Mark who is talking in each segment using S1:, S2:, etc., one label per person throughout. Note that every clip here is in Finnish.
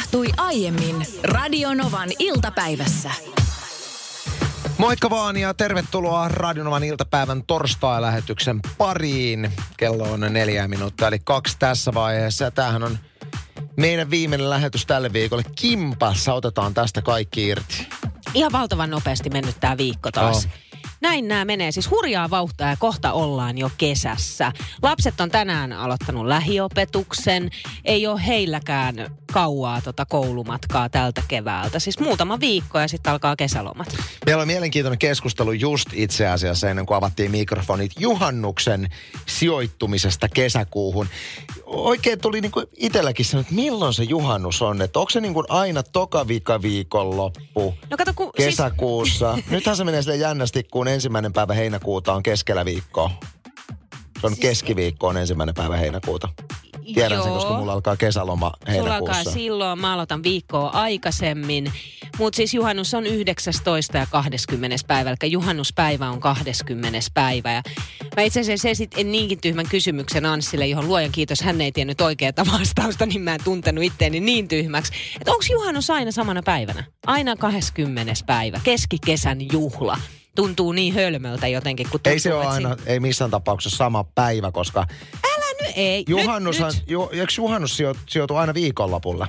S1: tapahtui aiemmin Radionovan iltapäivässä.
S2: Moikka vaan ja tervetuloa Radionovan iltapäivän torstai-lähetyksen pariin. Kello on neljä minuuttia, eli kaksi tässä vaiheessa. Ja tämähän on meidän viimeinen lähetys tälle viikolle. Kimpassa otetaan tästä kaikki irti.
S3: Ihan valtavan nopeasti mennyt tämä viikko taas.
S2: Joo.
S3: Näin nämä menee. Siis hurjaa vauhtia ja kohta ollaan jo kesässä. Lapset on tänään aloittanut lähiopetuksen. Ei ole heilläkään kauaa tota koulumatkaa tältä keväältä. Siis muutama viikko ja sitten alkaa kesälomat.
S2: Meillä on mielenkiintoinen keskustelu just itse asiassa ennen kuin avattiin mikrofonit juhannuksen sijoittumisesta kesäkuuhun. Oikein tuli niin kuin itselläkin sanoa, että milloin se juhannus on. Että onko se niin kuin aina toka vika viikonloppu
S3: No kato, kun
S2: kesäkuussa. Nythän se menee sille jännästi, kun ensimmäinen päivä heinäkuuta on keskellä viikkoa. Se on keskiviikko on ensimmäinen päivä heinäkuuta. Tiedän sen,
S3: Joo.
S2: koska mulla alkaa kesäloma
S3: Sulla alkaa
S2: heinäkuussa.
S3: silloin, mä aloitan viikkoa aikaisemmin. Mutta siis juhannus on 19. ja 20. päivä, eli juhannuspäivä on 20. päivä. Ja mä itse asiassa esitin niinkin tyhmän kysymyksen Anssille, johon luojan kiitos, hän ei tiennyt oikeaa vastausta, niin mä en tuntenut itteeni niin tyhmäksi. Että onko juhannus aina samana päivänä? Aina 20. päivä, keskikesän juhla. Tuntuu niin hölmöltä jotenkin, kun tuntuu,
S2: Ei se ole aina, ei missään tapauksessa sama päivä, koska
S3: Nyt ei.
S2: juhannushan,
S3: Nyt, nyt.
S2: Ju, eikö juhannus sijo, sijoitu aina viikonlopulle?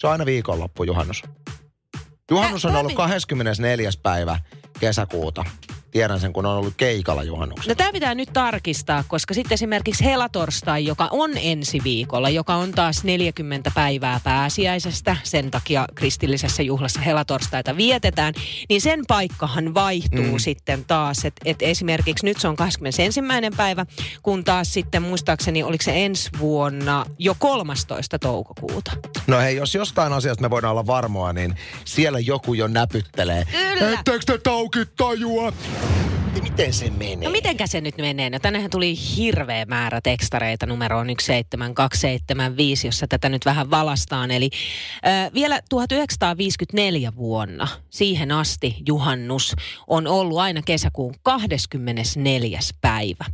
S2: Se on aina viikonloppu juhannus. Juhannus on ollut
S3: mi-
S2: 24. päivä kesäkuuta. Tiedän sen, kun on ollut keikalla juhannuksen.
S3: No tämä pitää nyt tarkistaa, koska sitten esimerkiksi helatorstai, joka on ensi viikolla, joka on taas 40 päivää pääsiäisestä, sen takia kristillisessä juhlassa helatorstaita vietetään, niin sen paikkahan vaihtuu mm. sitten taas. Että et esimerkiksi nyt se on 21. päivä, kun taas sitten muistaakseni oliko se ensi vuonna jo 13. toukokuuta.
S2: No hei, jos jostain asiasta me voidaan olla varmoa, niin siellä joku jo näpyttelee.
S3: Kyllä.
S2: Etteikö te taukit tajua? you Miten se menee?
S3: No mitenkä se nyt menee? No tännehän tuli hirveä määrä tekstareita numeroon 17275, jossa tätä nyt vähän valastaan. Eli äh, vielä 1954 vuonna siihen asti juhannus on ollut aina kesäkuun 24. päivä.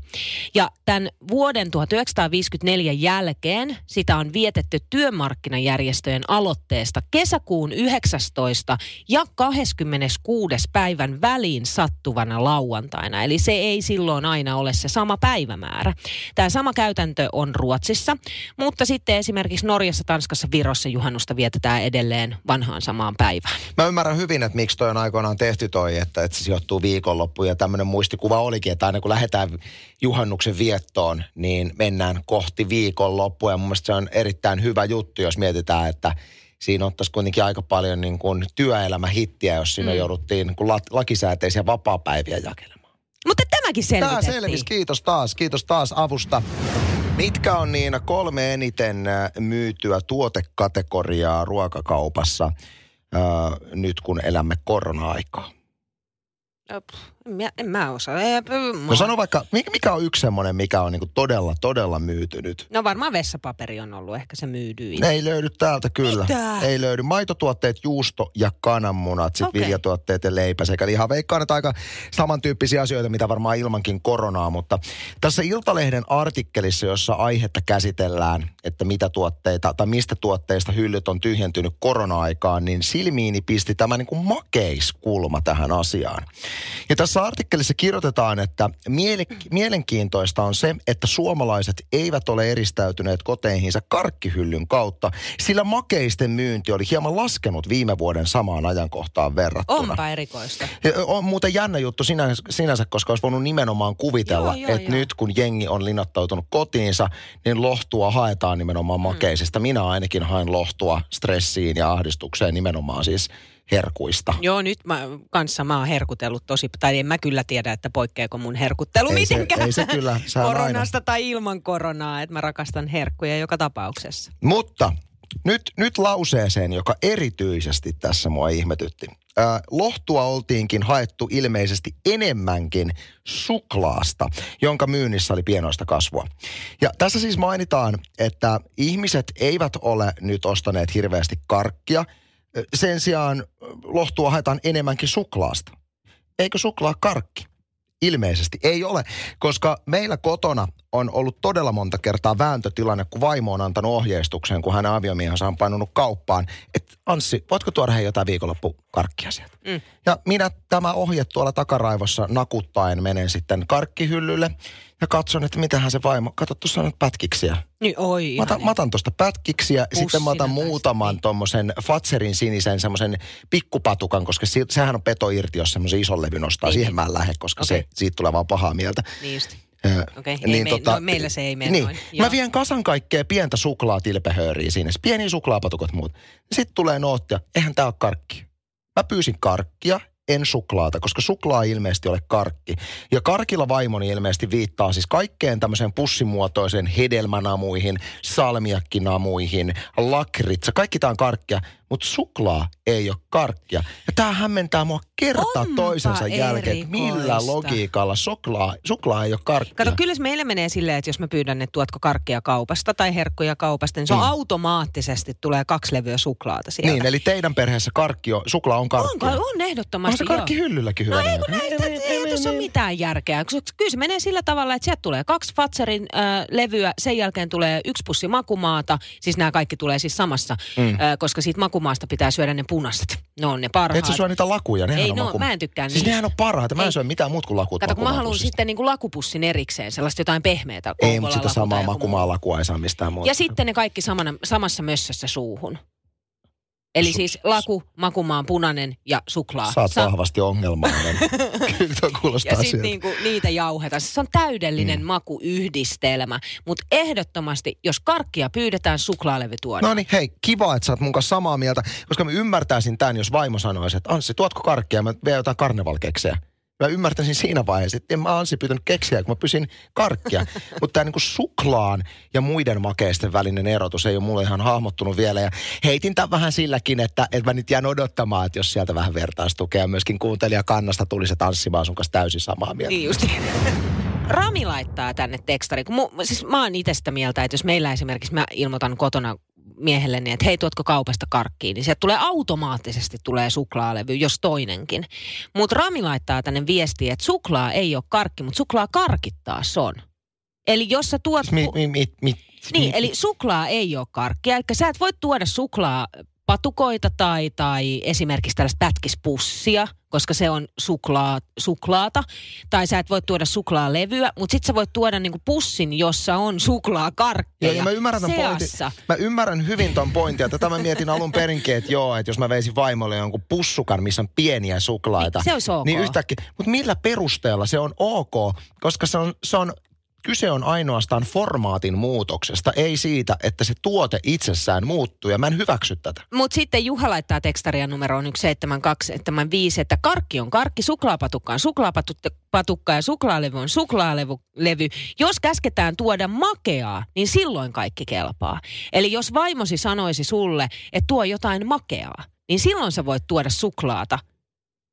S3: Ja tämän vuoden 1954 jälkeen sitä on vietetty työmarkkinajärjestöjen aloitteesta kesäkuun 19. ja 26. päivän väliin sattuvana lauantaina. Eli se ei silloin aina ole se sama päivämäärä. Tämä sama käytäntö on Ruotsissa, mutta sitten esimerkiksi Norjassa, Tanskassa, Virossa juhannusta vietetään edelleen vanhaan samaan päivään.
S2: Mä ymmärrän hyvin, että miksi toi on aikoinaan tehty toi, että, että se sijoittuu viikonloppuun. Ja tämmöinen muistikuva olikin, että aina kun lähdetään juhannuksen viettoon, niin mennään kohti viikonloppua. Ja mun mielestä se on erittäin hyvä juttu, jos mietitään, että siinä ottaisi kuitenkin aika paljon niin kuin työelämähittiä, jos siinä mm. jouduttiin niin kuin la- lakisääteisiä vapaapäiviä jakelemaan.
S3: Mutta tämäkin
S2: Tämä
S3: selvitettiin.
S2: selvisi. Kiitos taas. Kiitos taas avusta. Mitkä on niin kolme eniten äh, myytyä tuotekategoriaa ruokakaupassa äh, nyt, kun elämme korona-aikaa?
S3: Mä, en mä osaa.
S2: No sano vaikka, mikä on yksi semmoinen, mikä on niinku todella, todella myytynyt?
S3: No varmaan vessapaperi on ollut ehkä se myydyin.
S2: Ei löydy täältä kyllä.
S3: Mitä?
S2: Ei löydy. Maitotuotteet, juusto ja kananmunat, sitten
S3: Okei.
S2: viljatuotteet ja leipä sekä liha. Veikkaan, että aika samantyyppisiä asioita, mitä varmaan ilmankin koronaa, mutta tässä Iltalehden artikkelissa, jossa aihetta käsitellään, että mitä tuotteita tai mistä tuotteista hyllyt on tyhjentynyt korona-aikaan, niin silmiini pisti tämä niin kuin makeiskulma tähän asiaan. Ja tässä artikkelissa kirjoitetaan, että miele- mielenkiintoista on se, että suomalaiset eivät ole eristäytyneet koteihinsa karkkihyllyn kautta, sillä makeisten myynti oli hieman laskenut viime vuoden samaan ajankohtaan verrattuna.
S3: Onpa erikoista.
S2: Ja On muuten jännä juttu sinänsä, sinänsä koska olisi voinut nimenomaan kuvitella,
S3: Joo, joo,
S2: että
S3: joo.
S2: nyt kun jengi on linnoittautunut kotiinsa, niin lohtua haetaan nimenomaan makeisesta. Minä ainakin haen lohtua stressiin ja ahdistukseen nimenomaan siis herkuista.
S3: Joo, nyt mä, kanssa mä oon herkutellut tosi, tai en mä kyllä tiedä, että poikkeako mun herkuttelu
S2: Ei se-
S3: mitenkään.
S2: ei se kyllä, on aina.
S3: Koronasta tai ilman koronaa, että mä rakastan herkkuja joka tapauksessa.
S2: Mutta nyt, nyt lauseeseen, joka erityisesti tässä mua ihmetytti. Lohtua oltiinkin haettu ilmeisesti enemmänkin suklaasta, jonka myynnissä oli pienoista kasvua. Ja tässä siis mainitaan, että ihmiset eivät ole nyt ostaneet hirveästi karkkia. Sen sijaan lohtua haetaan enemmänkin suklaasta. Eikö suklaa karkki? Ilmeisesti ei ole, koska meillä kotona on ollut todella monta kertaa vääntötilanne, kun vaimo on antanut ohjeistuksen, kun hänen aviomiehensä on painunut kauppaan, että Anssi, voitko tuoda he jotain viikonloppukarkkia sieltä? Mm. Ja minä tämä ohje tuolla takaraivossa nakuttaen menen sitten karkkihyllylle ja katson, että mitähän se vaimo, kato tuossa on pätkiksiä.
S3: Niin, oi,
S2: mä, otan, mä otan tuosta pätkiksiä, Pussina sitten mä otan muutaman niin. tuommoisen Fatserin sinisen semmoisen pikkupatukan, koska se, sehän on peto irti, jos semmoisen ison levyn ostaa. Niin. Siihen mä en lähde, koska okay. se, siitä tulee vaan pahaa mieltä.
S3: Niin. Okei, okay, niin, me, tota, no, meillä se ei mene niin. noin.
S2: Mä vien kasan kaikkea pientä suklaatilpehööriä siinä, pieniä suklaapatukot muut. Sitten tulee noottia, eihän tää ole karkki. Mä pyysin karkkia, en suklaata, koska suklaa ei ilmeisesti ole karkki. Ja karkilla vaimoni ilmeisesti viittaa siis kaikkeen tämmöiseen pussimuotoiseen hedelmänamuihin, salmiakkinamuihin, lakritsa, kaikki tämä on karkkia mutta suklaa ei ole karkkia. Ja tämä hämmentää mua kerta Onpa toisensa jälkeen, että millä logiikalla suklaa, suklaa ei ole karkkia.
S3: Kato, kyllä meille menee silleen, että jos mä pyydän, että tuotko karkkia kaupasta tai herkkuja kaupasta, niin se mm. automaattisesti tulee kaksi levyä suklaata sieltä.
S2: Niin, eli teidän perheessä karkki on, suklaa on karkkia.
S3: On, on ehdottomasti, On
S2: se karkki joo. hyllylläkin hyvä.
S3: No ei, kun näin, ei, ei, ei tuossa ole mitään järkeä. Kyllä se menee sillä tavalla, että sieltä tulee kaksi Fatserin äh, levyä, sen jälkeen tulee yksi pussi makumaata, siis nämä kaikki tulee siis samassa, mm. äh, koska siitä maku makumaasta pitää syödä ne punaiset. Ne on ne parhaat.
S2: Et sä syö niitä lakuja? Nehän
S3: Ei,
S2: on
S3: no,
S2: maku...
S3: mä en tykkää
S2: Siis nehän on parhaita. Mä en syö mitään muut kuin lakut
S3: Kato, kun mä haluan sitten niin kuin lakupussin erikseen, sellaista jotain pehmeätä.
S2: Ei, mutta sitä samaa makumaa lakua ei saa mistään muuta.
S3: Ja sitten ne kaikki samana, samassa mössössä suuhun. Eli siis laku, makumaan punainen ja suklaa.
S2: Saat Sa- vahvasti ongelmainen. Kyllä kuulostaa
S3: Ja sitten niinku niitä jauhetaan. Se on täydellinen mm. makuyhdistelmä. Mutta ehdottomasti, jos karkkia pyydetään, suklaalevy tuodaan.
S2: No niin, hei, kiva, että sä oot mun kanssa samaa mieltä. Koska mä ymmärtäisin tämän, jos vaimo sanoisi, että Anssi, tuotko karkkia? Mä vien jotain karnevalkeksejä mä ymmärtäisin siinä vaiheessa, että en mä Ansi pyytänyt keksiä, kun mä pysin karkkia. Mutta tämä niinku suklaan ja muiden makeisten välinen erotus ei ole mulle ihan hahmottunut vielä. Ja heitin tämän vähän silläkin, että, että mä nyt jään odottamaan, että jos sieltä vähän vertaistukea myöskin kuuntelija kannasta tulisi tanssimaan sun kanssa täysin samaa mieltä.
S3: Niin just. Rami laittaa tänne tekstari. Kun mu, siis mä oon itse sitä mieltä, että jos meillä esimerkiksi mä ilmoitan kotona miehelle niin, että hei, tuotko kaupasta karkkiin, niin sieltä tulee automaattisesti tulee suklaalevy, jos toinenkin. Mutta Rami laittaa tänne viestiä, että suklaa ei ole karkki, mutta suklaa karkittaa on. Eli jos sä tuot...
S2: Mi, mi, mi, mi,
S3: niin, eli suklaa ei ole karkkia. Eli sä et voi tuoda suklaa patukoita tai, tai esimerkiksi tällaista pätkispussia, koska se on suklaa, suklaata. Tai sä et voi tuoda suklaalevyä, mutta sit sä voit tuoda niinku pussin, jossa on suklaakarkkeja
S2: ja mä ymmärrän, ton pointin, mä ymmärrän hyvin ton pointia. Tätä mä mietin alun perinkin, että joo, että jos mä veisin vaimolle jonkun pussukan, missä on pieniä suklaita. Niin,
S3: se olisi ok.
S2: Niin yhtäkkiä, mutta millä perusteella se on ok? Koska se on, se on kyse on ainoastaan formaatin muutoksesta, ei siitä, että se tuote itsessään muuttuu ja mä en hyväksy tätä.
S3: Mutta sitten Juha laittaa tekstaria numeroon 17275, että karkki on karkki, suklaapatukka on suklaapatukka ja suklaalevy on suklaalevy. Jos käsketään tuoda makeaa, niin silloin kaikki kelpaa. Eli jos vaimosi sanoisi sulle, että tuo jotain makeaa, niin silloin sä voit tuoda suklaata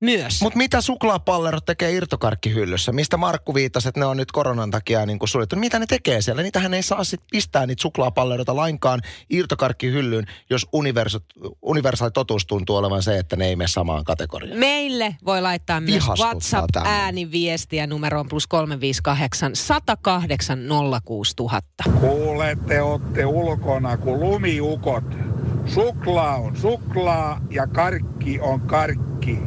S3: myös.
S2: Mutta mitä suklaapallerot tekee irtokarkkihyllyssä? Mistä Markku viittasi, että ne on nyt koronan takia niin kuin suljettu. Mitä ne tekee siellä? Niitähän ei saa sit pistää niitä suklaapalleroita lainkaan irtokarkkihyllyyn, jos universaali totuus tuntuu olevan se, että ne ei mene samaan kategoriaan.
S3: Meille voi laittaa myös WhatsApp-ääniviestiä numeroon plus 358 108 06000.
S4: Kuule, te olette ulkona kuin lumiukot. Suklaa on suklaa ja karkki on karkki.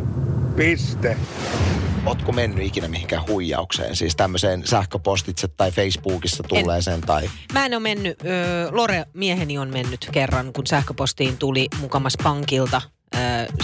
S4: Piste.
S2: Ootko mennyt ikinä mihinkään huijaukseen? Siis tämmöiseen sähköpostitse tai Facebookissa tulleeseen tai...
S3: Mä en ole mennyt. Öö, Lore, mieheni on mennyt kerran, kun sähköpostiin tuli mukamas pankilta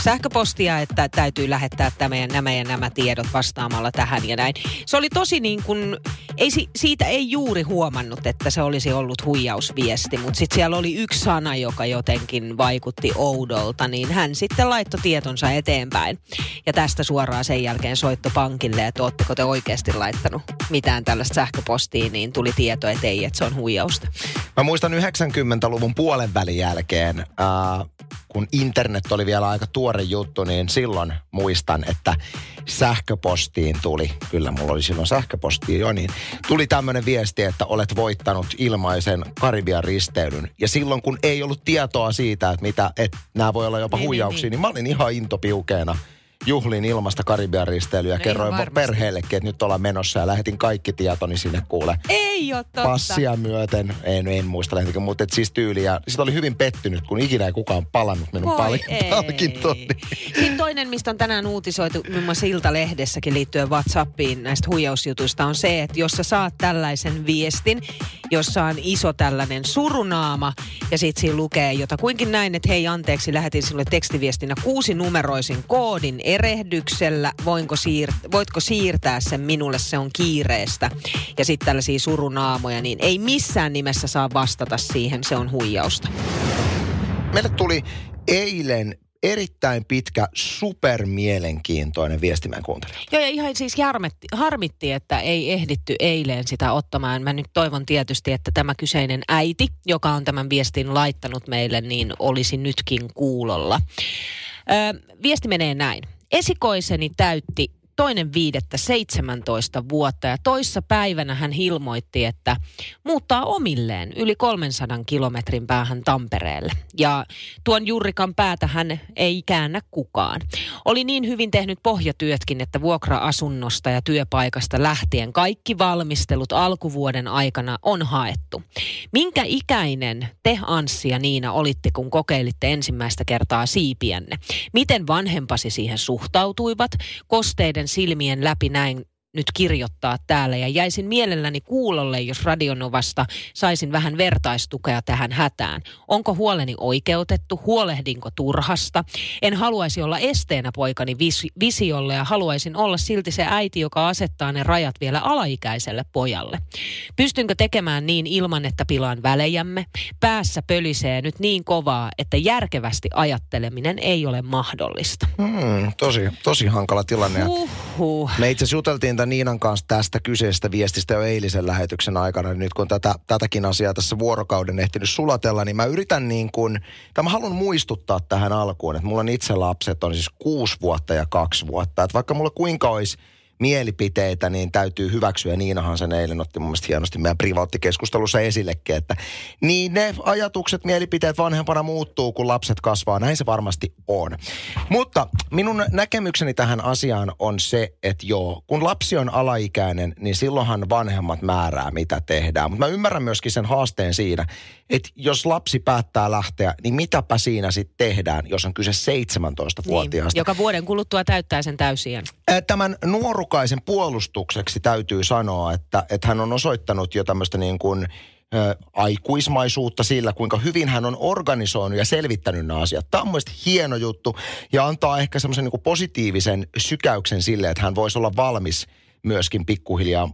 S3: sähköpostia, että täytyy lähettää tämä ja nämä ja nämä tiedot vastaamalla tähän ja näin. Se oli tosi niin kuin, ei, siitä ei juuri huomannut, että se olisi ollut huijausviesti, mutta sitten siellä oli yksi sana, joka jotenkin vaikutti oudolta, niin hän sitten laittoi tietonsa eteenpäin. Ja tästä suoraan sen jälkeen soitto pankille, että ootteko te oikeasti laittanut mitään tällaista sähköpostiin, niin tuli tieto, että ei, että se on huijausta.
S2: Mä muistan 90-luvun puolen välin jälkeen, äh, kun internet oli vielä aika tuore juttu, niin silloin muistan, että sähköpostiin tuli, kyllä mulla oli silloin sähköpostia jo, niin tuli tämmöinen viesti, että olet voittanut ilmaisen Karibian risteilyn. Ja silloin kun ei ollut tietoa siitä, että mitä, että nämä voi olla jopa niin, niin huijauksia, niin, niin. niin mä olin ihan intopiukeena juhlin ilmasta Karibian risteilyä ja
S3: No
S2: kerroin perheellekin, että nyt ollaan menossa ja lähetin kaikki tietoni sinne kuule.
S3: Ei ole totta.
S2: Passia myöten, en, en muista lähtikö, mutta et siis tyyliä. Sitten oli hyvin pettynyt, kun ikinä ei kukaan palannut minun
S3: Voi
S2: pal-
S3: ei.
S2: palkintoon.
S3: Sitten toinen, mistä on tänään uutisoitu muun muassa Iltalehdessäkin liittyen WhatsAppiin näistä huijausjutuista, on se, että jos sä saat tällaisen viestin, jossa on iso tällainen surunaama ja sitten siinä lukee jotakuinkin näin, että hei anteeksi, lähetin sinulle tekstiviestinä kuusi numeroisin koodin erehdyksellä, voinko siir- voitko siirtää sen minulle, se on kiireestä. Ja sitten tällaisia surunaamoja, niin ei missään nimessä saa vastata siihen, se on huijausta.
S2: Meille tuli eilen erittäin pitkä, supermielenkiintoinen viesti meidän kuuntelijoilta.
S3: Joo, ja ihan siis harmitti, harmitti, että ei ehditty eilen sitä ottamaan. Mä nyt toivon tietysti, että tämä kyseinen äiti, joka on tämän viestin laittanut meille, niin olisi nytkin kuulolla. Ö, viesti menee näin. Esikoiseni täytti toinen viidettä 17 vuotta ja toissa päivänä hän ilmoitti, että muuttaa omilleen yli 300 kilometrin päähän Tampereelle. Ja tuon Jurrikan päätä hän ei käännä kukaan. Oli niin hyvin tehnyt pohjatyötkin, että vuokra-asunnosta ja työpaikasta lähtien kaikki valmistelut alkuvuoden aikana on haettu. Minkä ikäinen te Anssi ja Niina olitte, kun kokeilitte ensimmäistä kertaa siipiänne? Miten vanhempasi siihen suhtautuivat? Kosteiden silmien läpi näin nyt kirjoittaa täällä ja jäisin mielelläni kuulolle, jos Radionovasta saisin vähän vertaistukea tähän hätään. Onko huoleni oikeutettu? Huolehdinko turhasta? En haluaisi olla esteenä poikani vis- visiolle ja haluaisin olla silti se äiti, joka asettaa ne rajat vielä alaikäiselle pojalle. Pystynkö tekemään niin ilman, että pilaan välejämme? Päässä pölisee nyt niin kovaa, että järkevästi ajatteleminen ei ole mahdollista.
S2: Hmm, tosi, tosi hankala tilanne.
S3: Uhuh.
S2: Me itse asiassa juteltiin tämän Niinan kanssa tästä kyseisestä viestistä jo eilisen lähetyksen aikana. Nyt kun tätä, tätäkin asiaa tässä vuorokauden ehtinyt sulatella, niin mä yritän niin kuin, tai mä haluan muistuttaa tähän alkuun, että mulla on itse lapset on siis kuusi vuotta ja kaksi vuotta. Että vaikka mulla kuinka olisi mielipiteitä, niin täytyy hyväksyä. Niinahan sen eilen otti mun mielestä hienosti meidän privaattikeskustelussa esillekin, että niin ne ajatukset, mielipiteet vanhempana muuttuu, kun lapset kasvaa. Näin se varmasti on. Mutta minun näkemykseni tähän asiaan on se, että joo, kun lapsi on alaikäinen, niin silloinhan vanhemmat määrää, mitä tehdään. Mutta mä ymmärrän myöskin sen haasteen siinä, että jos lapsi päättää lähteä, niin mitäpä siinä sitten tehdään, jos on kyse 17-vuotiaasta.
S3: Niin, joka vuoden kuluttua täyttää sen täysiän.
S2: Ää, Tämän nuorukaisen puolustukseksi täytyy sanoa, että, että hän on osoittanut jo tämmöistä niin kuin aikuismaisuutta sillä, kuinka hyvin hän on organisoinut ja selvittänyt nämä asiat. Tämä on mielestäni hieno juttu ja antaa ehkä semmoisen niin positiivisen sykäyksen sille, että hän voisi olla valmis myöskin pikkuhiljaa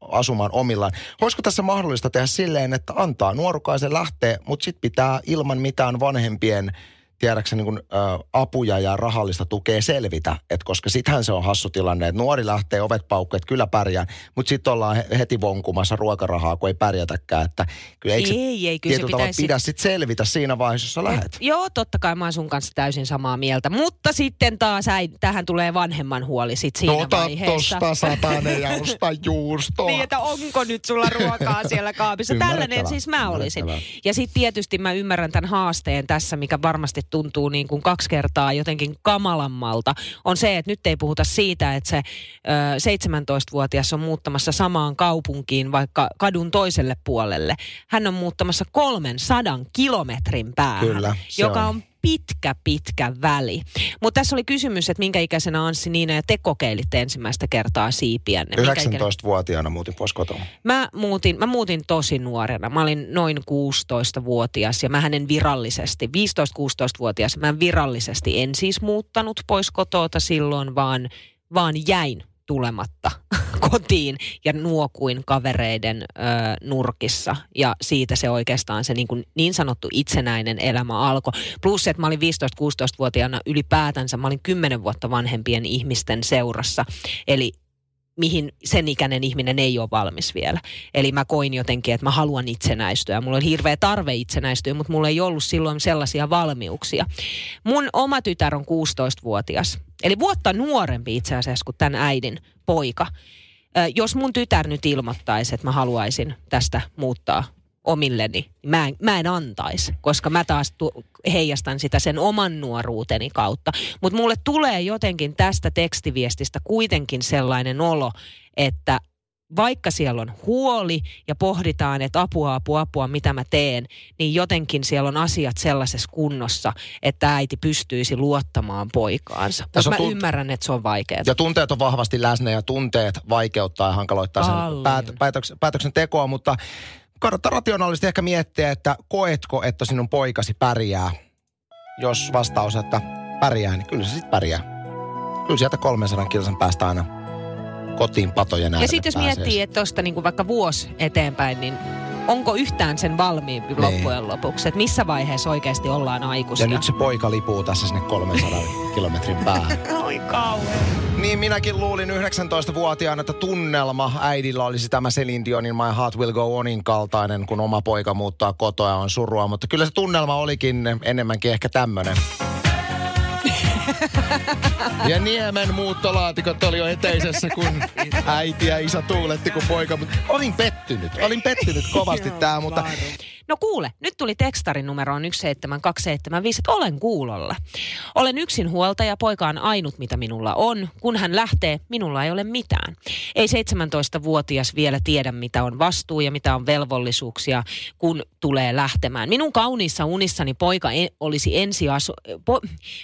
S2: asumaan omillaan. Olisiko tässä mahdollista tehdä silleen, että antaa nuorukaisen lähteä, mutta sitten pitää ilman mitään vanhempien tiedäkseni niin kuin, ä, apuja ja rahallista tukea selvitä. Et koska sittenhän se on hassu tilanne, että nuori lähtee ovet paukkuun, että kyllä pärjää, mutta sitten ollaan he- heti vonkumassa ruokarahaa, kun ei pärjätäkään. Että kyllä eikö
S3: Ei, ei, kyllä se pitäisi...
S2: pidä sitten selvitä siinä vaiheessa, jos sä lähet?
S3: Joo, totta kai mä oon sun kanssa täysin samaa mieltä. Mutta sitten taas äi, tähän tulee vanhemman huoli sit siinä
S2: Ota
S3: vaiheessa.
S2: tosta satanen ja osta juustoa.
S3: Niin, että onko nyt sulla ruokaa siellä kaapissa. Tällainen siis mä olisin. Ja sitten tietysti mä ymmärrän tämän haasteen tässä, mikä varmasti tuntuu niin kuin kaksi kertaa jotenkin kamalammalta, on se, että nyt ei puhuta siitä, että se ö, 17-vuotias on muuttamassa samaan kaupunkiin vaikka kadun toiselle puolelle. Hän on muuttamassa 300 kilometrin päähän,
S2: Kyllä,
S3: joka
S2: on.
S3: Pitkä, pitkä väli. Mutta tässä oli kysymys, että minkä ikäisenä Anssi Niina ja te kokeilitte ensimmäistä kertaa siipiänne. Ikäinen-
S2: 19-vuotiaana muutin pois kotoa.
S3: Mä muutin, mä muutin tosi nuorena. Mä olin noin 16-vuotias ja mä hänen virallisesti, 15-16-vuotias, mä virallisesti en siis muuttanut pois kotoota silloin, vaan, vaan jäin tulematta kotiin ja nuokuin kavereiden ö, nurkissa. Ja siitä se oikeastaan se niin, kuin niin sanottu itsenäinen elämä alkoi. Plus, että mä olin 15-16-vuotiaana ylipäätänsä, mä olin 10 vuotta vanhempien ihmisten seurassa. Eli mihin sen ikäinen ihminen ei ole valmis vielä. Eli mä koin jotenkin, että mä haluan itsenäistyä. Mulla oli hirveä tarve itsenäistyä, mutta mulla ei ollut silloin sellaisia valmiuksia. Mun oma tytär on 16-vuotias, eli vuotta nuorempi itse asiassa kuin tämän äidin poika. Jos mun tytär nyt ilmoittaisi, että mä haluaisin tästä muuttaa omilleni, mä en, mä en antaisi, koska mä taas tu, heijastan sitä sen oman nuoruuteni kautta. Mutta mulle tulee jotenkin tästä tekstiviestistä kuitenkin sellainen olo, että vaikka siellä on huoli ja pohditaan, että apua, apua, apua, mitä mä teen, niin jotenkin siellä on asiat sellaisessa kunnossa, että äiti pystyisi luottamaan poikaansa. Mutta mä tunt- ymmärrän, että se on vaikeaa.
S2: Ja tunteet on vahvasti läsnä ja tunteet vaikeuttaa ja hankaloittaa sen päät- päätöks- päätöksentekoa, mutta kannattaa rationaalisesti ehkä miettiä, että koetko, että sinun poikasi pärjää. Jos vastaus, että pärjää, niin kyllä se sitten pärjää. Kyllä sieltä 300 kilsan päästä aina kotiin patojen
S3: Ja sitten jos pääsee. miettii, että tuosta niinku vaikka vuosi eteenpäin, niin onko yhtään sen valmiimpi niin. loppujen lopuksi? Että missä vaiheessa oikeasti ollaan aikuisia?
S2: Ja nyt se poika lipuu tässä sinne 300 kilometrin päähän.
S3: Oi kauhean.
S2: Niin minäkin luulin 19-vuotiaana, että tunnelma äidillä olisi tämä Celine Dionin My Heart Will Go Onin kaltainen, kun oma poika muuttaa kotoa ja on surua. Mutta kyllä se tunnelma olikin enemmänkin ehkä tämmöinen. Ja Niemen muuttolaatikot oli jo eteisessä, kun äiti ja isä tuuletti, kun poika. Mutta olin pettynyt. Olin pettynyt kovasti tää, mutta
S3: No kuule, nyt tuli tekstarin numeroon 17275, että olen kuulolla. Olen yksin huoltaja, poika on ainut mitä minulla on. Kun hän lähtee, minulla ei ole mitään. Ei 17-vuotias vielä tiedä mitä on vastuu ja mitä on velvollisuuksia, kun tulee lähtemään. Minun kauniissa unissani poika en, olisi ensiasu... Po,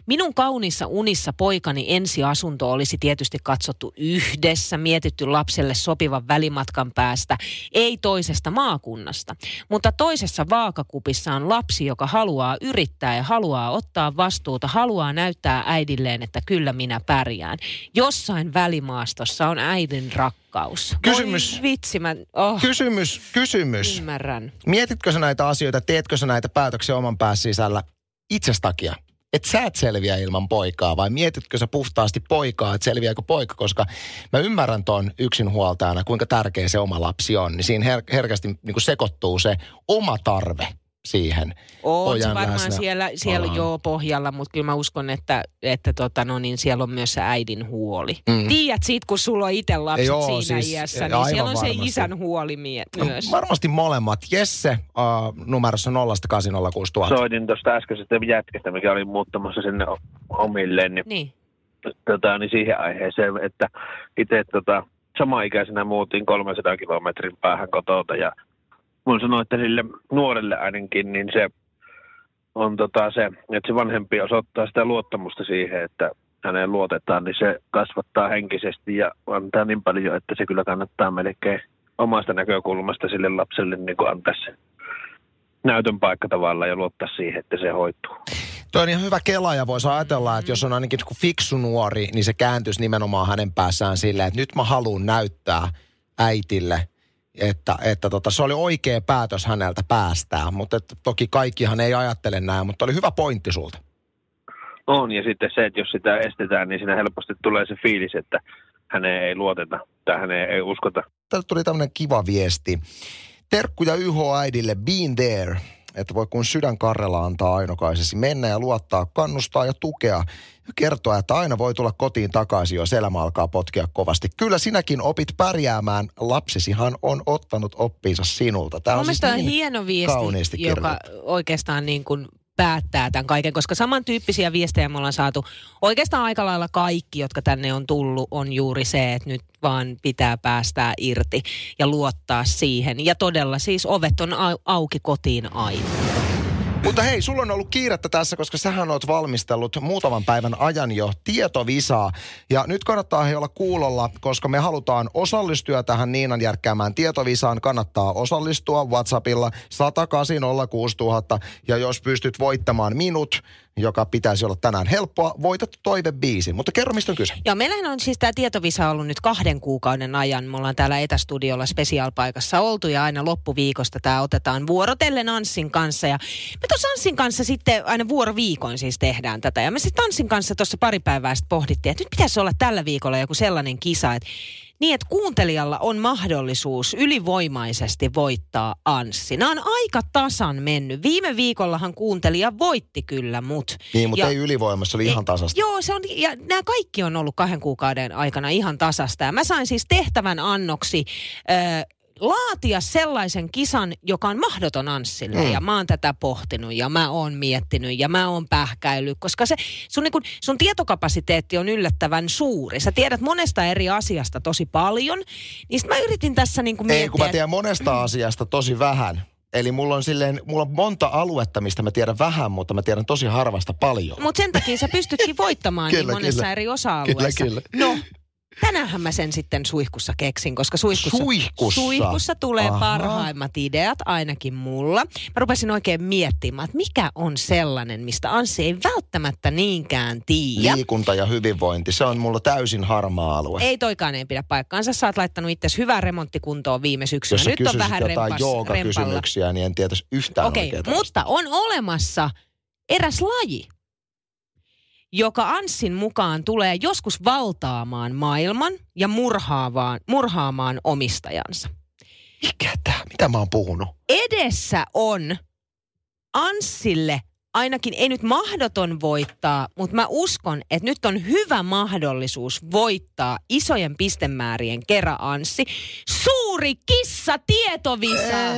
S3: minun kauniissa unissa poikani ensiasunto olisi tietysti katsottu yhdessä, mietitty lapselle sopivan välimatkan päästä, ei toisesta maakunnasta, mutta toisessa toisessa vaakakupissa on lapsi, joka haluaa yrittää ja haluaa ottaa vastuuta, haluaa näyttää äidilleen, että kyllä minä pärjään. Jossain välimaastossa on äidin rakkaus.
S2: Kysymys.
S3: Oi, vitsi, mä, oh.
S2: Kysymys, kysymys.
S3: Ymmärrän.
S2: Mietitkö sä näitä asioita, teetkö sä näitä päätöksiä oman päässä sisällä itsestäkin? Että sä et selviä ilman poikaa vai mietitkö sä puhtaasti poikaa, että selviääkö poika, koska mä ymmärrän ton yksinhuoltajana, kuinka tärkeä se oma lapsi on, niin siinä her- herkästi niin sekoittuu se oma tarve siihen
S3: se varmaan läsnä. siellä, siellä joo pohjalla, mutta kyllä mä uskon, että, että tota, no, niin siellä on myös se äidin huoli. Mm. Tiedät siitä, kun sulla on itse lapset joo, siinä siis, iässä, niin siellä on varmasti. se isän huoli mie- no, myös.
S2: No, varmasti molemmat. Jesse uh, numerossa 0
S5: Soitin tuosta äskeisestä jätkestä, mikä oli muuttamassa sinne omilleen. Niin, niin. Tota, niin siihen aiheeseen, että itse tota, sama-ikäisenä muutin 300 kilometrin päähän kotota ja voin sanoa, että sille nuorelle ainakin, niin se on tota se, että se vanhempi osoittaa sitä luottamusta siihen, että häneen luotetaan, niin se kasvattaa henkisesti ja antaa niin paljon, että se kyllä kannattaa melkein omasta näkökulmasta sille lapselle niin kuin antaa se näytön paikka tavallaan ja luottaa siihen, että se hoituu.
S2: Tuo on ihan hyvä kela ja voisi ajatella, että jos on ainakin fiksu nuori, niin se kääntyisi nimenomaan hänen päässään silleen, että nyt mä haluan näyttää äitille – että, että tota, se oli oikea päätös häneltä päästää. Mutta että toki kaikkihan ei ajattele näin, mutta oli hyvä pointti sulta.
S5: On, ja sitten se, että jos sitä estetään, niin siinä helposti tulee se fiilis, että häneen ei luoteta tai häneen ei uskota.
S2: Täältä tuli tämmöinen kiva viesti. Terkkuja YH-äidille, been there että voi kun sydän karrella antaa ainokaisesi mennä ja luottaa, kannustaa ja tukea kertoa, että aina voi tulla kotiin takaisin, jos elämä alkaa potkia kovasti. Kyllä sinäkin opit pärjäämään. Lapsisihan on ottanut oppinsa sinulta.
S3: Tämä on siis niin hieno viesti, joka oikeastaan niin kuin päättää tämän kaiken, koska samantyyppisiä viestejä me ollaan saatu oikeastaan aika lailla kaikki, jotka tänne on tullut, on juuri se, että nyt vaan pitää päästää irti ja luottaa siihen. Ja todella siis ovet on auki kotiin aina.
S2: Mutta hei, sulla on ollut kiirettä tässä, koska sähän oot valmistellut muutaman päivän ajan jo tietovisaa. Ja nyt kannattaa he olla kuulolla, koska me halutaan osallistua tähän Niinan järkkäämään tietovisaan. Kannattaa osallistua WhatsAppilla 108 Ja jos pystyt voittamaan minut, joka pitäisi olla tänään helppoa, voitat toivebiisin. Mutta kerro, mistä on kyse.
S3: Joo, meillähän on siis tämä tietovisa ollut nyt kahden kuukauden ajan. Me ollaan täällä etästudiolla spesiaalpaikassa oltu ja aina loppuviikosta tämä otetaan vuorotellen Anssin kanssa. Ja me tuossa Anssin kanssa sitten aina vuoroviikoin siis tehdään tätä. Ja me sitten Anssin kanssa tuossa pari päivää sitten pohdittiin, että nyt pitäisi olla tällä viikolla joku sellainen kisa, että niin, että kuuntelijalla on mahdollisuus ylivoimaisesti voittaa Anssi. Nämä on aika tasan mennyt. Viime viikollahan kuuntelija voitti kyllä mut.
S2: Niin, mutta ja, ei ylivoimassa, oli ihan tasasta.
S3: Joo, se on, ja nämä kaikki on ollut kahden kuukauden aikana ihan tasasta. Ja mä sain siis tehtävän annoksi... Öö, laatia sellaisen kisan, joka on mahdoton Anssille. Mm. Ja mä oon tätä pohtinut ja mä oon miettinyt ja mä oon pähkäillyt, koska se sun, niin kun, sun tietokapasiteetti on yllättävän suuri. Sä tiedät monesta eri asiasta tosi paljon, niin mä yritin tässä niin miettiä.
S2: Ei, kun mä tiedän monesta asiasta tosi vähän. Eli mulla on silleen, mulla on monta aluetta, mistä mä tiedän vähän, mutta mä tiedän tosi harvasta paljon.
S3: Mutta sen takia sä pystytkin voittamaan niin kyllä, niin monessa kyllä. eri osa-alueessa.
S2: Kyllä, kyllä.
S3: No, Tänäänhän mä sen sitten suihkussa keksin, koska suihkussa,
S2: suihkussa.
S3: suihkussa tulee Aha. parhaimmat ideat, ainakin mulla. Mä rupesin oikein miettimään, että mikä on sellainen, mistä Anssi ei välttämättä niinkään tiedä.
S2: Liikunta ja hyvinvointi, se on mulla täysin harmaa alue.
S3: Ei toikaan ei pidä paikkaansa. Sä oot laittanut itse hyvää remonttikuntoon viime syksynä.
S2: Jos Nyt on vähän jotain rempas, kysymyksiä niin en tietäisi yhtään
S3: Okei, okay, mutta on olemassa eräs laji, joka Anssin mukaan tulee joskus valtaamaan maailman ja murhaavaan, murhaamaan omistajansa.
S2: Mikä tämä? Mitä mä oon puhunut?
S3: Edessä on Anssille ainakin ei nyt mahdoton voittaa, mutta mä uskon, että nyt on hyvä mahdollisuus voittaa isojen pistemäärien kerran Anssi. Suuri kissa tietovisa!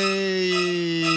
S3: Ei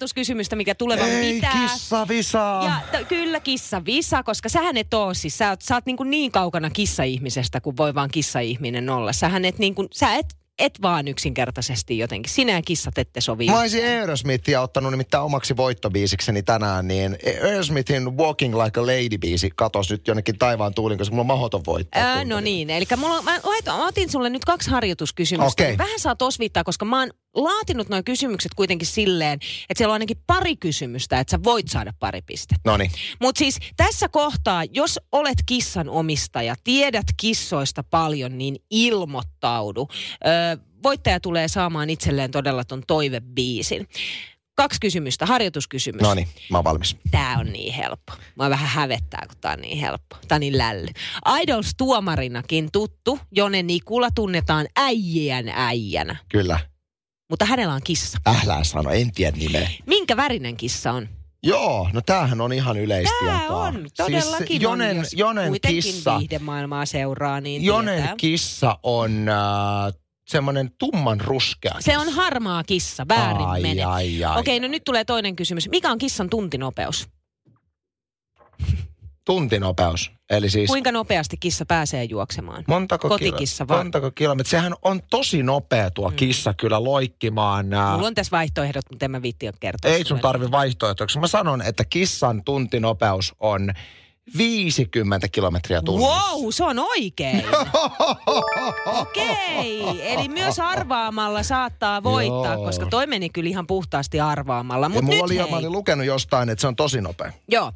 S3: pari harjoituskysymystä, mikä tuleva
S2: Ei,
S3: mitä.
S2: kissa visa.
S3: Ja t- kyllä kissa visa, koska sähän et oo siis, sä oot, sä oot niin, kuin niin kaukana kissa-ihmisestä, kuin voi vaan kissa-ihminen olla. Sähän et niin kuin, sä et et vaan yksinkertaisesti jotenkin. Sinä ja kissat ette sovi.
S2: Mä olisin Aerosmithia ottanut nimittäin omaksi voittobiisikseni tänään, niin Aerosmithin Walking Like a Lady-biisi katos nyt jonnekin taivaan tuulin, koska mulla on mahdoton voittaa.
S3: Ää, no niin, eli mulla, mä, laitan, mä otin sulle nyt kaksi harjoituskysymystä.
S2: Okay.
S3: Vähän saa osviittaa, koska mä oon laatinut nuo kysymykset kuitenkin silleen, että siellä on ainakin pari kysymystä, että sä voit saada pari pistettä.
S2: No niin.
S3: Mutta siis tässä kohtaa, jos olet kissan omistaja, tiedät kissoista paljon, niin ilmoittaudu. Öö, voittaja tulee saamaan itselleen todella ton toivebiisin. Kaksi kysymystä, harjoituskysymys.
S2: No niin, mä oon valmis.
S3: Tää on niin helppo. Mä vähän hävettää, kun tää on niin helppo. Tää on niin lälly. Idols-tuomarinakin tuttu, Jone Nikula tunnetaan äijien äijänä.
S2: Kyllä.
S3: Mutta hänellä on kissa.
S2: Ählää sano, en tiedä nimeä.
S3: Minkä värinen kissa on?
S2: Joo, no tämähän on ihan yleistietoa.
S3: Tämä on, todellakin siis
S2: Jonen,
S3: on, jos
S2: Jonen
S3: kissa, viihdemaailmaa seuraa, niin
S2: Jonen
S3: tietää.
S2: kissa on äh, semmoinen tumman ruskea
S3: Se on harmaa kissa, väärin
S2: ai,
S3: mene.
S2: ai, ai.
S3: Okei, no nyt tulee toinen kysymys. Mikä on kissan tuntinopeus?
S2: Tuntinopeus. Eli siis
S3: Kuinka nopeasti kissa pääsee juoksemaan?
S2: montako,
S3: Kotikissa
S2: kilo,
S3: vaan.
S2: montako kilometriä. Sehän on tosi nopea tuo
S3: Mm.
S2: kissa kyllä loikkimaan.
S3: Mulla on tässä vaihtoehdot, mutta en mä viitti kertoa.
S2: ei sun tarvi vaihtoehtoiksi. Mä sanon, että kissan tuntinopeus on 50 kilometriä tunnissa.
S3: Wow, se on oikein. Okei, eli myös arvaamalla saattaa voittaa,
S2: Joo.
S3: koska toi meni kyllä ihan puhtaasti arvaamalla.
S2: Ja
S3: Mutta
S2: mulla
S3: nyt
S2: oli,
S3: hei.
S2: mä olin lukenut jostain, että se on tosi nopea.
S3: Joo,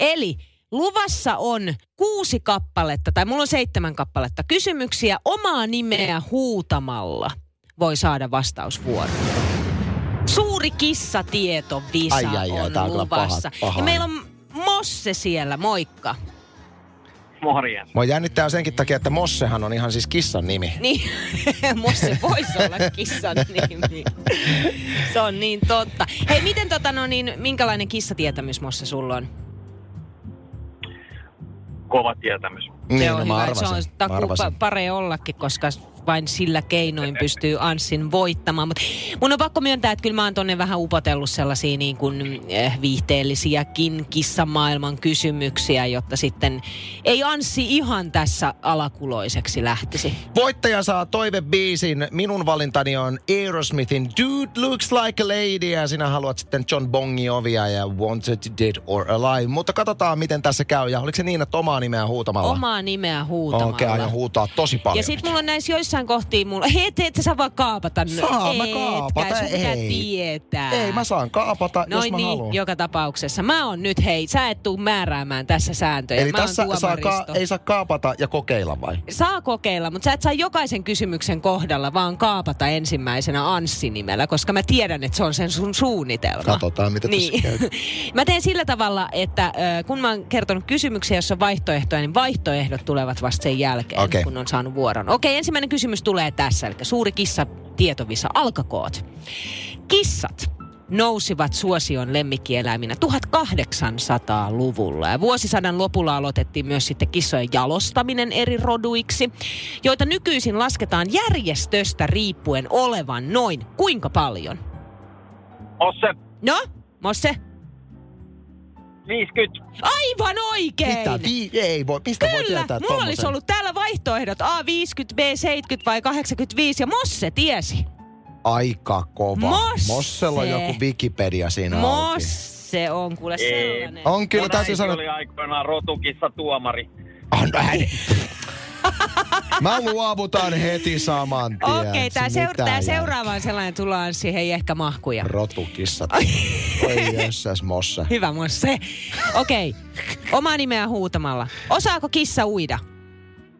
S3: eli luvassa on kuusi kappaletta, tai mulla on seitsemän kappaletta kysymyksiä omaa nimeä huutamalla voi saada vastausvuoron. Suuri kissatietovisa
S2: Ai, ai, ai,
S3: on
S2: tää on kyllä
S3: luvassa.
S2: paha- paha.
S3: ja meillä on Mosse siellä, moikka.
S5: Morjens.
S2: Mua jännittää senkin takia, että Mossehan on ihan siis kissan nimi.
S3: Niin, Mosse voisi olla kissan nimi. Se on niin totta. Hei, miten tota no niin, minkälainen kissatietämys Mosse sulla on?
S5: Kova tietämys.
S2: Niin,
S3: se
S2: no,
S3: on
S2: mä
S3: hyvä.
S2: arvasin,
S3: se on takuu pa- pare ollakin, koska vain sillä keinoin pystyy Anssin voittamaan. Mutta mun on pakko myöntää, että kyllä mä oon tonne vähän upotellut sellaisia niin kuin eh, viihteellisiäkin kissamaailman kysymyksiä, jotta sitten ei Anssi ihan tässä alakuloiseksi lähtisi.
S2: Voittaja saa toivebiisin. Minun valintani on Aerosmithin Dude Looks Like a Lady ja sinä haluat sitten John Bongi ovia ja Wanted Dead or Alive. Mutta katsotaan, miten tässä käy. Ja oliko se niin, että omaa nimeä huutamalla?
S3: Omaa nimeä huutamalla.
S2: Okei, aion huutaa tosi paljon.
S3: Ja sitten mulla on näissä joissain kohtiin mulla, hei, et, et sä voi kaapata.
S2: Saa mä kaapata,
S3: sun
S2: ei.
S3: tietää.
S2: Ei, mä saan kaapata, jos
S3: Noin
S2: mä
S3: niin,
S2: haluan.
S3: joka tapauksessa. Mä oon nyt, hei, sä et tuu määräämään tässä sääntöjä.
S2: Eli
S3: mä oon
S2: tässä saa
S3: tuomaristo.
S2: ka- ei saa kaapata ja kokeilla vai?
S3: Saa kokeilla, mutta sä et saa jokaisen kysymyksen kohdalla vaan kaapata ensimmäisenä Anssi-nimellä, koska mä tiedän, että se on sen sun suunnitelma.
S2: Katsotaan, mitä
S3: niin.
S2: tässä käy.
S3: mä teen sillä tavalla, että kun mä oon kertonut kysymyksiä, jossa on vaihtoehtoja, niin vaihtoehdot tulevat vasta sen jälkeen,
S2: Okei.
S3: kun on saanut vuoron. Okei, ensimmäinen kysymys tulee tässä, eli suuri kissa tietovisa, alkakoot. Kissat nousivat suosion lemmikkieläiminä 1800-luvulla. Ja vuosisadan lopulla aloitettiin myös sitten kissojen jalostaminen eri roduiksi, joita nykyisin lasketaan järjestöstä riippuen olevan noin kuinka paljon?
S6: Mosse.
S3: No, Mosse?
S6: 50.
S3: Aivan oikein!
S2: Mitä? Vi- ei voi. Mistä voi
S3: Kyllä,
S2: tietää
S3: mulla
S2: tommosen?
S3: olisi ollut täällä vaihtoehdot A50, B70 vai 85 ja Mosse tiesi.
S2: Aika kova.
S3: Mosse.
S2: Mossella on joku Wikipedia siinä auki.
S3: Mosse on kuule
S6: Ei.
S3: sellainen.
S2: On kyllä, täytyy sanoa.
S6: oli aikoinaan rotukissa tuomari.
S2: On näin. Mä luovutan heti saman tien.
S3: Okei, tää,
S2: Mitä
S3: seura- tää seuraava on sellainen, tullaan siihen ehkä mahkuja.
S2: Rotukissat. Oi jössäs mossa.
S3: Hyvä Mosse. Okei, omaa nimeä huutamalla. Osaako kissa uida?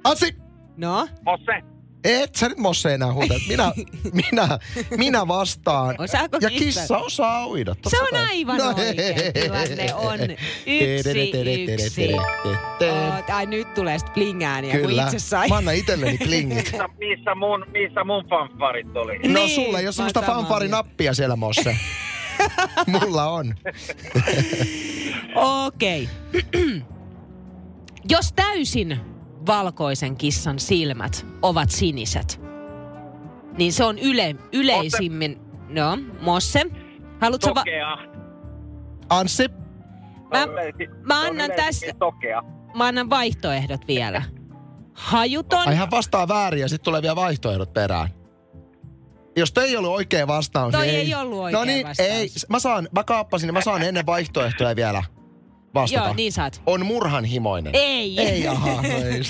S2: Atsi!
S3: No,
S6: Mosse.
S2: Et sä nyt Mosse enää huuta. Minä, minä, minä vastaan.
S3: Osaako
S2: ja
S3: kissa?
S2: kissa osaa uida. totta
S3: Se on
S2: kai.
S3: aivan oikein. Tilanne on yksi, yksi. Oot, ai nyt tulee sitten plingääniä, kun
S2: Kyllä.
S3: itse sai.
S2: Mä annan itselleni plingit.
S6: Missä, missä, mun, missä mun fanfarit oli?
S2: No
S3: Niin,
S2: sulla ei ole semmoista fanfarinappia siellä Mosse. Mulla on.
S3: Okei. Jos täysin valkoisen kissan silmät ovat siniset, niin se on yle, yleisimmin... No, Mosse. Haluatko va-
S6: Tokea.
S2: Anssi,
S3: Mä- mä annan tässä-
S6: Tokea.
S3: Mä annan vaihtoehdot vielä. Hajuton.
S2: ai hän vastaa väärin ja sitten tulee vielä vaihtoehdot perään. Jos toi ei ollut oikea vastaus,
S3: Toi
S2: niin
S3: ei ollut oikea
S2: No niin,
S3: vastaus.
S2: ei. Mä, saan, mä kaappasin, mä saan ennen vaihtoehtoja vielä vastata.
S3: Joo, niin saat.
S2: On murhanhimoinen.
S3: Ei.
S2: Ei, aha, no ei.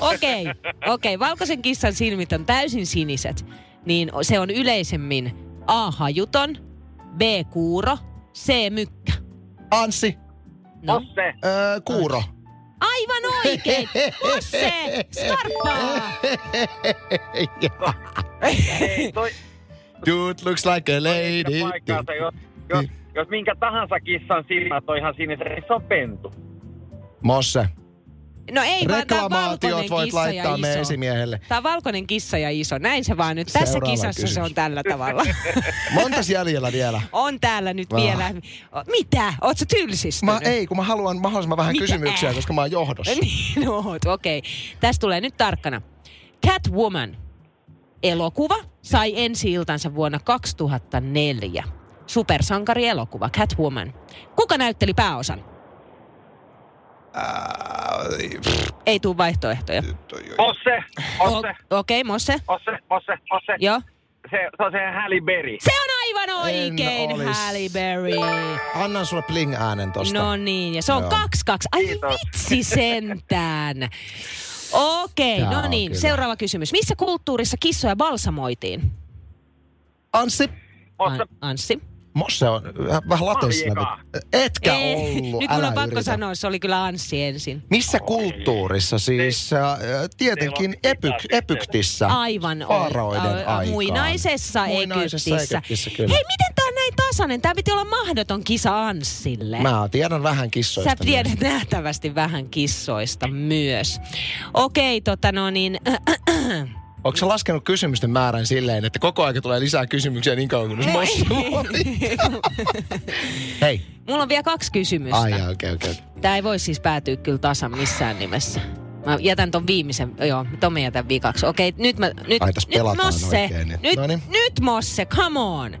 S3: Okei, okei. Valkoisen kissan silmit on täysin siniset. Niin se on yleisemmin A. Hajuton, B. Kuuro, C. Mykkä.
S2: Anssi,
S3: No.
S6: Mosse.
S2: öö, kuuro.
S3: Aivan oikein. Mosse, skarppaa.
S2: Dude looks like a lady.
S6: paikkaansa, jos, jos,
S2: Niin.
S6: Jos minkä tahansa kissan silmät on ihan siniset, niin se on pentu.
S2: Mosse,
S3: No ei vaan, tää on
S2: reklamaatiot
S3: valkoinen
S2: voit
S3: kissa
S2: laittaa
S3: ja
S2: meidän
S3: iso.
S2: esimiehelle.
S3: Tää on valkoinen kissa ja iso. Näin se vaan nyt. Tässä
S2: Seuraava
S3: kisassa se
S2: kysymys.
S3: on tällä tavalla.
S2: Montas jäljellä vielä?
S3: on täällä nyt
S2: Ah.
S3: vielä. Mitä? Ootko tylsistynyt?
S2: Mä, ei, kun mä haluan mahdollisimman vähän
S3: Mitä?
S2: kysymyksiä, koska mä oon johdossa.
S3: Niin oot, okei. Okay. Tästä tulee nyt tarkkana. Catwoman elokuva sai ensi-iltansa vuonna 2004. Supersankari-elokuva Catwoman. Kuka näytteli pääosan?
S2: Ää,
S3: Ei tuu vaihtoehtoja.
S6: Mosse. Mosse.
S3: O- Okei, okay, Mosse.
S6: Mosse. Mosse. Mosse.
S3: Joo.
S6: Se, se on se Halle Berry.
S3: Se on aivan oikein,
S2: olis.
S3: Halle Berry.
S2: Annan sulle pling-äänen tosta.
S3: No niin, ja se on
S2: Joo.
S3: kaksi kaksi. Ai
S6: Kiitos.
S3: vitsi sentään. Okei,
S2: Tää
S3: no niin.
S2: kyllä.
S3: Seuraava kysymys. Missä kulttuurissa kissoja balsamoitiin?
S2: Anssi,
S6: Mosse.
S3: An- Anssi.
S2: Mosse on vähän- vähän.
S6: Maljekaa.
S2: Etkä
S3: Ei,
S2: ollut,
S3: Nyt mun
S2: älä
S3: on pakko
S2: yritä.
S3: sanoa, se oli kyllä Anssi ensin.
S2: Missä kulttuurissa siis? Äh, tietenkin Epyk, Epyktissä.
S3: Aivan oi- a-
S2: aikaan.
S3: Muinaisessa,
S2: Muinaisessa
S3: Egyptissä.
S2: Egyptissä, kyllä.
S3: Hei, miten tää on näin tasainen? Tää piti olla mahdoton kisa Anssille.
S2: Mä tiedän vähän kissoista.
S3: Sä tiedät nähtävästi vähän kissoista myös. Okei, tota no niin...
S2: Onko sä laskenut kysymysten määrän silleen, että koko ajan tulee lisää kysymyksiä niin kauan kuin Mosse voi? Hei.
S3: Mulla on vielä kaksi kysymystä.
S2: Ai okei, okei.
S3: Tää ei voi siis päätyä kyllä tasan missään nimessä. Mä jätän ton viimeisen, joo, ton mä jätän vikaksi. Okei, nyt mä, nyt,
S2: Ai, tässä
S3: nyt
S2: pelataan
S3: Mosse,
S2: oikein nyt.
S3: nyt,
S2: Noniin.
S3: nyt Mosse, come on.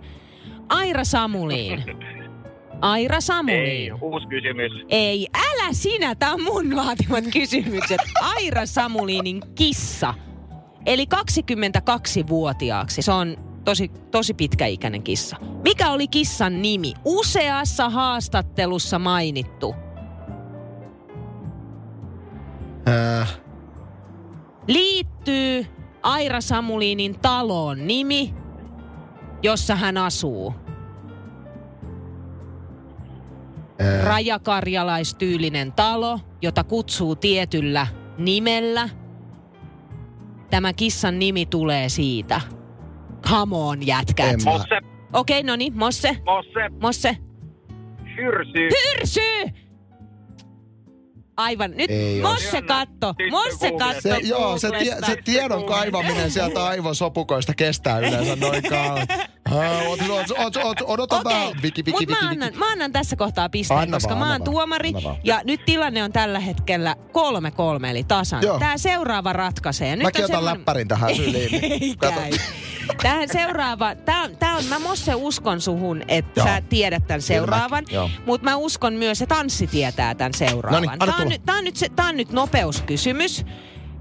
S3: Aira Samuliin. Aira
S6: Ei,
S3: Samuliin.
S6: uusi kysymys.
S3: Ei, älä sinä, tää on mun laatimat kysymykset. Aira Samuliinin kissa. Eli 22-vuotiaaksi. Se on tosi, tosi pitkäikäinen kissa. Mikä oli kissan nimi? Useassa haastattelussa mainittu.
S2: Äh,
S3: Liittyy Aira Samuliinin taloon nimi, jossa hän asuu.
S2: äh,
S3: Rajakarjalaistyylinen talo, jota kutsuu tietyllä nimellä. Tämä kissan nimi tulee siitä. Come on, jätkät.
S6: Mosse.
S3: Okei, no niin, Mosse,
S6: Mosse.
S3: Mosse.
S6: Hyrsy.
S3: Hyrsy! Aivan, nyt
S2: Ei.
S3: Mosse katto, Mosse katto
S2: se, joo, se, tie, se tiedon kaivaminen sieltä aivosopukoista kestää yleensä noin kauan. Odota vähän.
S3: Viki, mä, annan, mä annan tässä kohtaa pisteen, anna koska vaan, mä oon tuomari. Ja nyt tilanne on tällä hetkellä kolme kolme, eli tasan. Joo. Tää seuraava ratkaisee. Nyt
S2: Mäkin otan semmoinen... läppärin tähän syliin.
S3: Ei käy. Tähän seuraava, tää tää on, mä Mosse uskon suhun, että sä tiedät tämän seuraavan, mutta mä uskon myös, että Tanssi tietää tämän seuraavan. Noniin, tää, on nyt, tää, on nyt se, tää on nyt nopeuskysymys.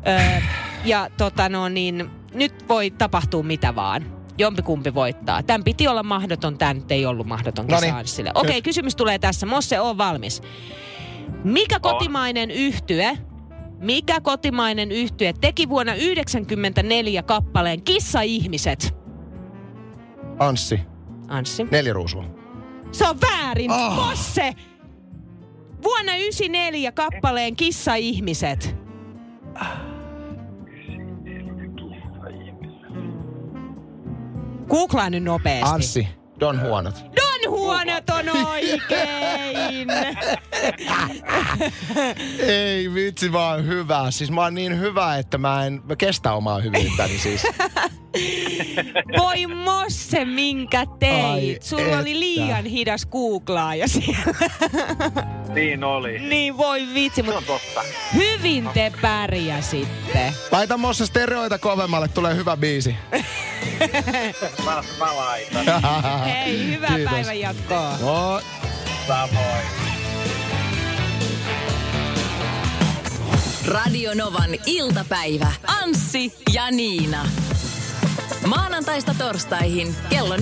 S3: Öö, ja tota no niin, nyt voi tapahtua mitä vaan. Jompikumpi voittaa. Tämän piti olla mahdoton, tämä nyt ei ollut mahdoton. Okei, okay, kysymys tulee tässä. Mosse, on valmis. Mikä kotimainen yhtye mikä kotimainen yhtye teki vuonna 1994 kappaleen Kissa-ihmiset?
S2: Anssi.
S3: Anssi.
S2: Neljä ruusua.
S3: Se on väärin. Oh. Mosse! Vuonna 1994 kappaleen Kissa-ihmiset. Googlaa nyt nopeasti.
S2: Anssi. Don Huonot.
S3: Don Huonot on oikein!
S2: Ei vitsi, vaan hyvä. Siis mä oon niin hyvä, että mä en mä kestä omaa hyvyyttäni siis.
S3: Voi mosse, minkä teit. Ai Sulla että. oli liian hidas googlaaja siellä.
S6: Niin oli.
S3: Niin voi vitsi, mutta totta. hyvin te pärjäsitte.
S2: Laita mosse stereoita kovemmalle, tulee hyvä biisi.
S6: mä, mä laitan.
S3: Hei, hyvää Kiitos. päivän jatkoa. No.
S6: Samoin.
S1: Radio Novan iltapäivä. Anssi ja Niina. Maanantaista torstaihin kello 14.18.